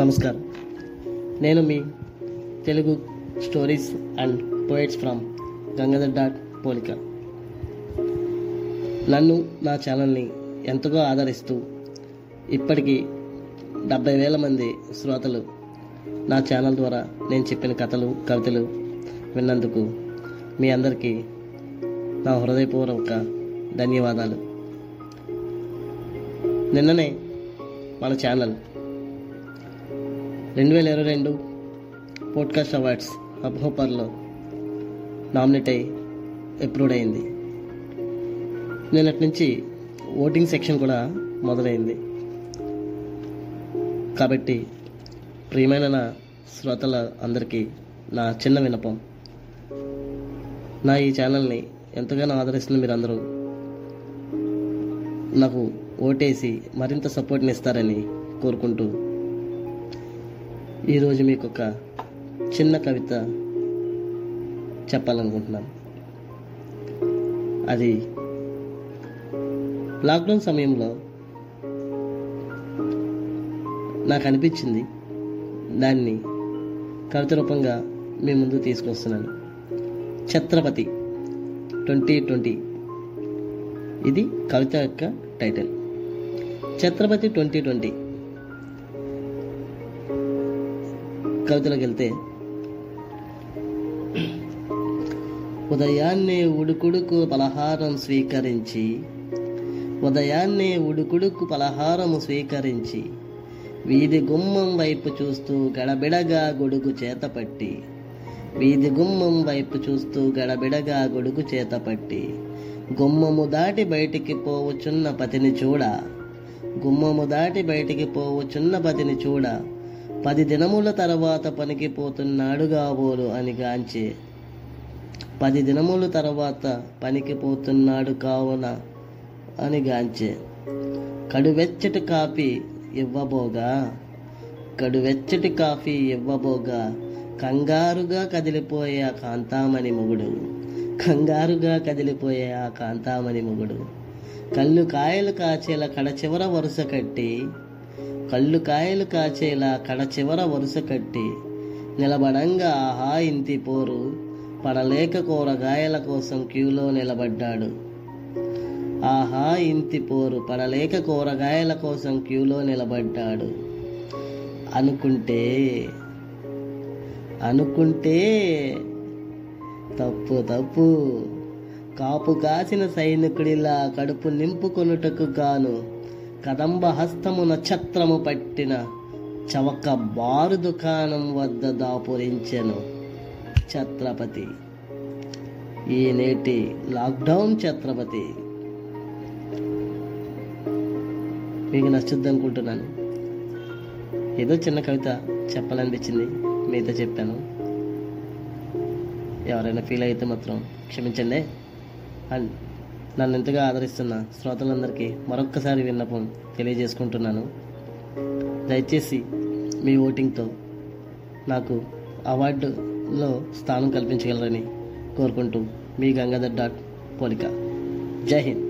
నమస్కారం. నేను మీ Telugu stories and poets from Gangadhar dot పోలిక. నన్ను నా ఛానల్ని ఎంతగా ఆదరిస్తూ ఇప్పటికీ డెబ్బై వేల మంది శ్రోతలు నా ఛానల్ ద్వారా నేను చెప్పిన కథలు కవితలు విన్నందుకు మీ అందరికీ నా హృదయపూర్వక ధన్యవాదాలు. నిన్ననే మన ఛానల్ రెండు వేల ఇరవై రెండు పోడ్కాస్ట్ అవార్డ్స్ అబ్హోపర్లో నామినేట్ అయి అప్రూవ్ అయింది. నిన్నటి నుంచి ఓటింగ్ సెక్షన్ కూడా మొదలైంది. కాబట్టి ప్రియమైన నా శ్రోతల అందరికీ నా చిన్న వినపం నా ఈ ఛానల్ని ఎంతగానో ఆదరిస్తున్న మీరందరూ నాకు ఓటేసి మరింత సపోర్ట్ని ఇస్తారని కోరుకుంటూ ఈరోజు మీకు ఒక చిన్న కవిత చెప్పాలనుకుంటున్నాను. అది లాక్డౌన్ సమయంలో నాకు అనిపించింది దాన్ని కవిత రూపంగా మీ ముందు తీసుకొస్తున్నాను. Chhatrapati twenty twenty. ఇది కవిత యొక్క టైటిల్. Chhatrapati twenty twenty. కవితలోకి వెళ్తే ఉదయాన్నే ఉడుకుడుకు పలహారం స్వీకరించి ఉదయాన్నే ఉడుకుడుకు పలహారము స్వీకరించి వీధి గుమ్మం వైపు చూస్తూ గడబిడగా గొడుగు చేతపట్టి వీధి గుమ్మం వైపు చూస్తూ గడబిడగా గొడుగు చేతపట్టి గుమ్మము దాటి బయటికి పోవుచున్న పతిని చూడ గుమ్మము దాటి బయటికి పోవుచున్న పతిని చూడ పది దినముల తర్వాత పనికి పోతున్నాడు కాబోలు అని గాంచి పది దినముల తర్వాత పనికి పోతున్నాడు కావున అని గాంచే కడువెచ్చటి కాఫీ ఇవ్వబోగా కడువెచ్చటి కాఫీ ఇవ్వబోగా కంగారుగా కదిలిపోయే ఆ కాంతామణి మొగుడు కంగారుగా కదిలిపోయే ఆ కాంతామణి మొగుడు కళ్ళు కాయలు కాచేలా కడ చివర వరుస కట్టి కళ్ళు కాయలు కాచేలా కడ చివర వరుస కట్టి నిలబడంగా ఆహా ఇంతి పోరు పడలేక కూరగాయల కోసం క్యూలో నిలబడ్డాడు. ఆహా ఇంతి పోరు పడలేక కూరగాయల కోసం క్యూలో నిలబడ్డాడు. అనుకుంటే అనుకుంటే తప్పు తప్పు. కాపు కాసిన సైనికుడిలా కడుపు నింపుకొనుటకు గాను కదంబ హస్తము నక్షత్రము పట్టిన చవక బారు దుకాణం వద్ద దాపురించెను ఛత్రపతి. ఈ నేటి లాక్డౌన్ ఛత్రపతి. మీకు నచ్చుద్ది అనుకుంటున్నాను ఏదో చిన్న కవిత చెప్పాలనిపించింది మీతో చెప్పాను. ఎవరైనా ఫీల్ అయితే మాత్రం క్షమించండి. అండ్ నన్ను ఎంతగా ఆదరిస్తున్న శ్రోతలందరికీ మరొక్కసారి విన్నపం తెలియజేసుకుంటున్నాను. దయచేసి మీ ఓటింగ్తో నాకు అవార్డులో స్థానం కల్పించగలరని కోరుకుంటూ మీ గంగాధర్ డాట్ పోలిక. జై హింద్.